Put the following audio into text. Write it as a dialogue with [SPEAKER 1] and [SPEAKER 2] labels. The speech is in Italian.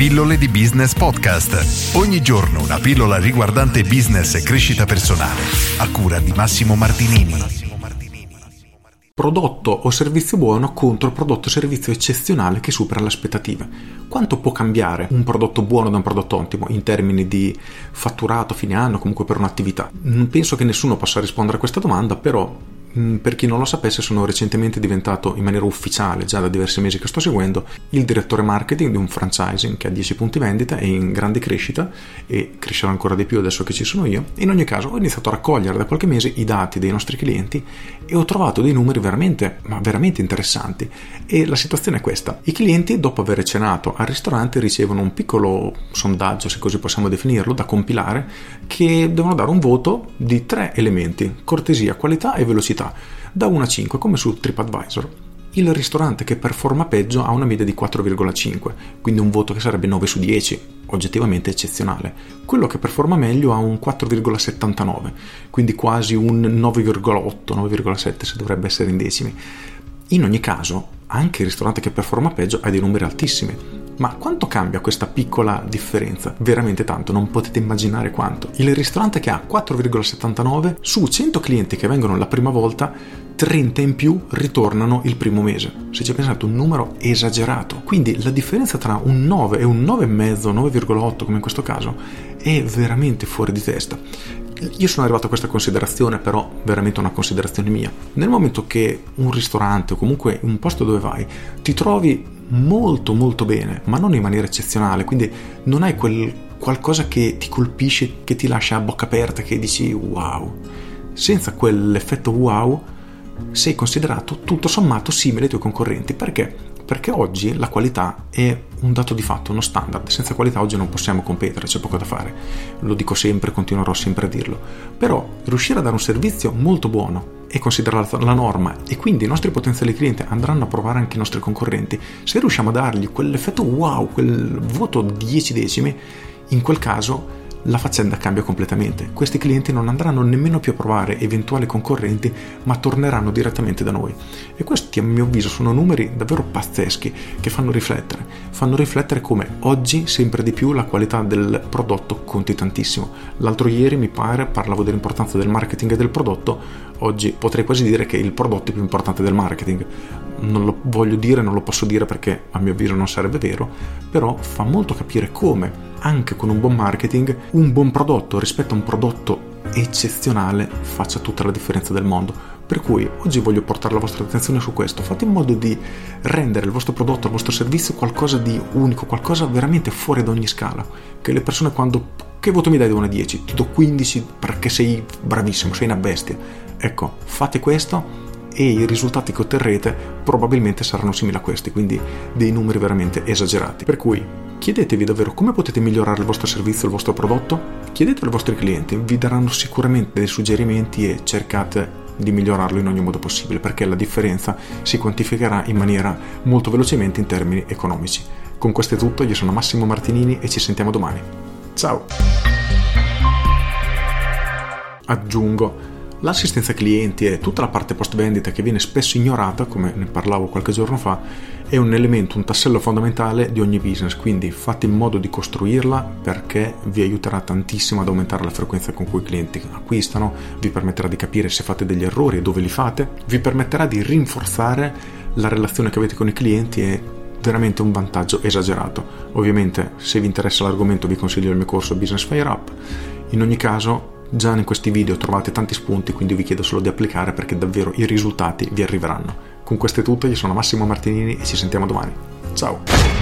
[SPEAKER 1] Pillole di Business Podcast. Ogni giorno una pillola riguardante business e crescita personale. A cura di Massimo Martinini.
[SPEAKER 2] Prodotto o servizio buono contro prodotto o servizio eccezionale che supera le aspettative. Quanto può cambiare un prodotto buono da un prodotto ottimo in termini di fatturato fine anno, comunque per un'attività? Non penso che nessuno possa rispondere a questa domanda, però per chi non lo sapesse, sono recentemente diventato in maniera ufficiale, già da diversi mesi che sto seguendo, il direttore marketing di un franchising che ha 10 punti vendita e in grande crescita e crescerà ancora di più adesso che ci sono io. In ogni caso, ho iniziato a raccogliere da qualche mese i dati dei nostri clienti e ho trovato dei numeri veramente, ma veramente interessanti. E la situazione è questa: i clienti, dopo aver cenato al ristorante, ricevono un piccolo sondaggio, se così possiamo definirlo, da compilare, che devono dare un voto di tre elementi: cortesia, qualità e velocità velocità, da 1 a 5 come su TripAdvisor. Il ristorante che performa peggio ha una media di 4,5, quindi un voto che sarebbe 9 su 10, oggettivamente eccezionale. Quello che performa meglio ha un 4,79, quindi quasi un 9,8, 9,7 se dovrebbe essere in decimi. In ogni caso, anche il ristorante che performa peggio ha dei numeri altissimi, ma quanto cambia questa piccola differenza? Veramente tanto, non potete immaginare quanto. Il ristorante che ha 4,79 su 100 clienti che vengono la prima volta, 30 in più ritornano il primo mese. Se ci pensate, un numero esagerato. Quindi la differenza tra un 9 e un 9,5, 9,8 come in questo caso, è veramente fuori di testa. Io sono arrivato a questa considerazione, però veramente una considerazione mia. Nel momento che un ristorante o comunque un posto dove vai ti trovi molto molto bene, ma non in maniera eccezionale, quindi non hai quel qualcosa che ti colpisce, che ti lascia a bocca aperta, che dici wow. Senza quell'effetto wow sei considerato tutto sommato simile ai tuoi concorrenti. Perché? Perché oggi la qualità è un dato di fatto, uno standard. Senza qualità oggi non possiamo competere, c'è poco da fare. Lo dico sempre, continuerò sempre a dirlo. Però riuscire a dare un servizio molto buono è considerata la norma e quindi i nostri potenziali clienti andranno a provare anche i nostri concorrenti, se riusciamo a dargli quell'effetto wow, quel voto 10 decimi, in quel caso la faccenda cambia completamente. Questi clienti non andranno nemmeno più a provare eventuali concorrenti, ma torneranno direttamente da noi. E questi, a mio avviso, sono numeri davvero pazzeschi che fanno riflettere. Fanno riflettere come oggi sempre di più la qualità del prodotto conti tantissimo. L'altro ieri mi pare parlavo dell'importanza del marketing e del prodotto, oggi potrei quasi dire che il prodotto è più importante del marketing. Non lo voglio dire, non lo posso dire perché a mio avviso non sarebbe vero, però fa molto capire come anche con un buon marketing un buon prodotto rispetto a un prodotto eccezionale faccia tutta la differenza del mondo. Per cui oggi voglio portare la vostra attenzione su questo. Fate in modo di rendere il vostro prodotto, il vostro servizio qualcosa di unico, qualcosa veramente fuori da ogni scala. Che le persone quando che voto mi dai da 1 a 10? Ti do 15 perché sei bravissimo, sei una bestia. Ecco, fate questo e i risultati che otterrete probabilmente saranno simili a questi, quindi dei numeri veramente esagerati. Per cui chiedetevi davvero come potete migliorare il vostro servizio, il vostro prodotto, chiedetelo ai vostri clienti, vi daranno sicuramente dei suggerimenti e cercate di migliorarlo in ogni modo possibile perché la differenza si quantificherà in maniera molto velocemente in termini economici. Con questo è tutto, io sono Massimo Martinini e ci sentiamo domani. Ciao! Aggiungo L'assistenza clienti e tutta la parte post vendita che viene spesso ignorata, come ne parlavo qualche giorno fa, è un elemento, un tassello fondamentale di ogni business, quindi fate in modo di costruirla perché vi aiuterà tantissimo ad aumentare la frequenza con cui i clienti acquistano, vi permetterà di capire se fate degli errori e dove li fate, vi permetterà di rinforzare la relazione che avete con i clienti e veramente un vantaggio esagerato. Ovviamente se vi interessa l'argomento vi consiglio il mio corso Business Fire Up. In ogni caso Già in questi video trovate tanti spunti, quindi vi chiedo solo di applicare perché davvero i risultati vi arriveranno. Con questo è tutto, io sono Massimo Martinini e ci sentiamo domani. Ciao!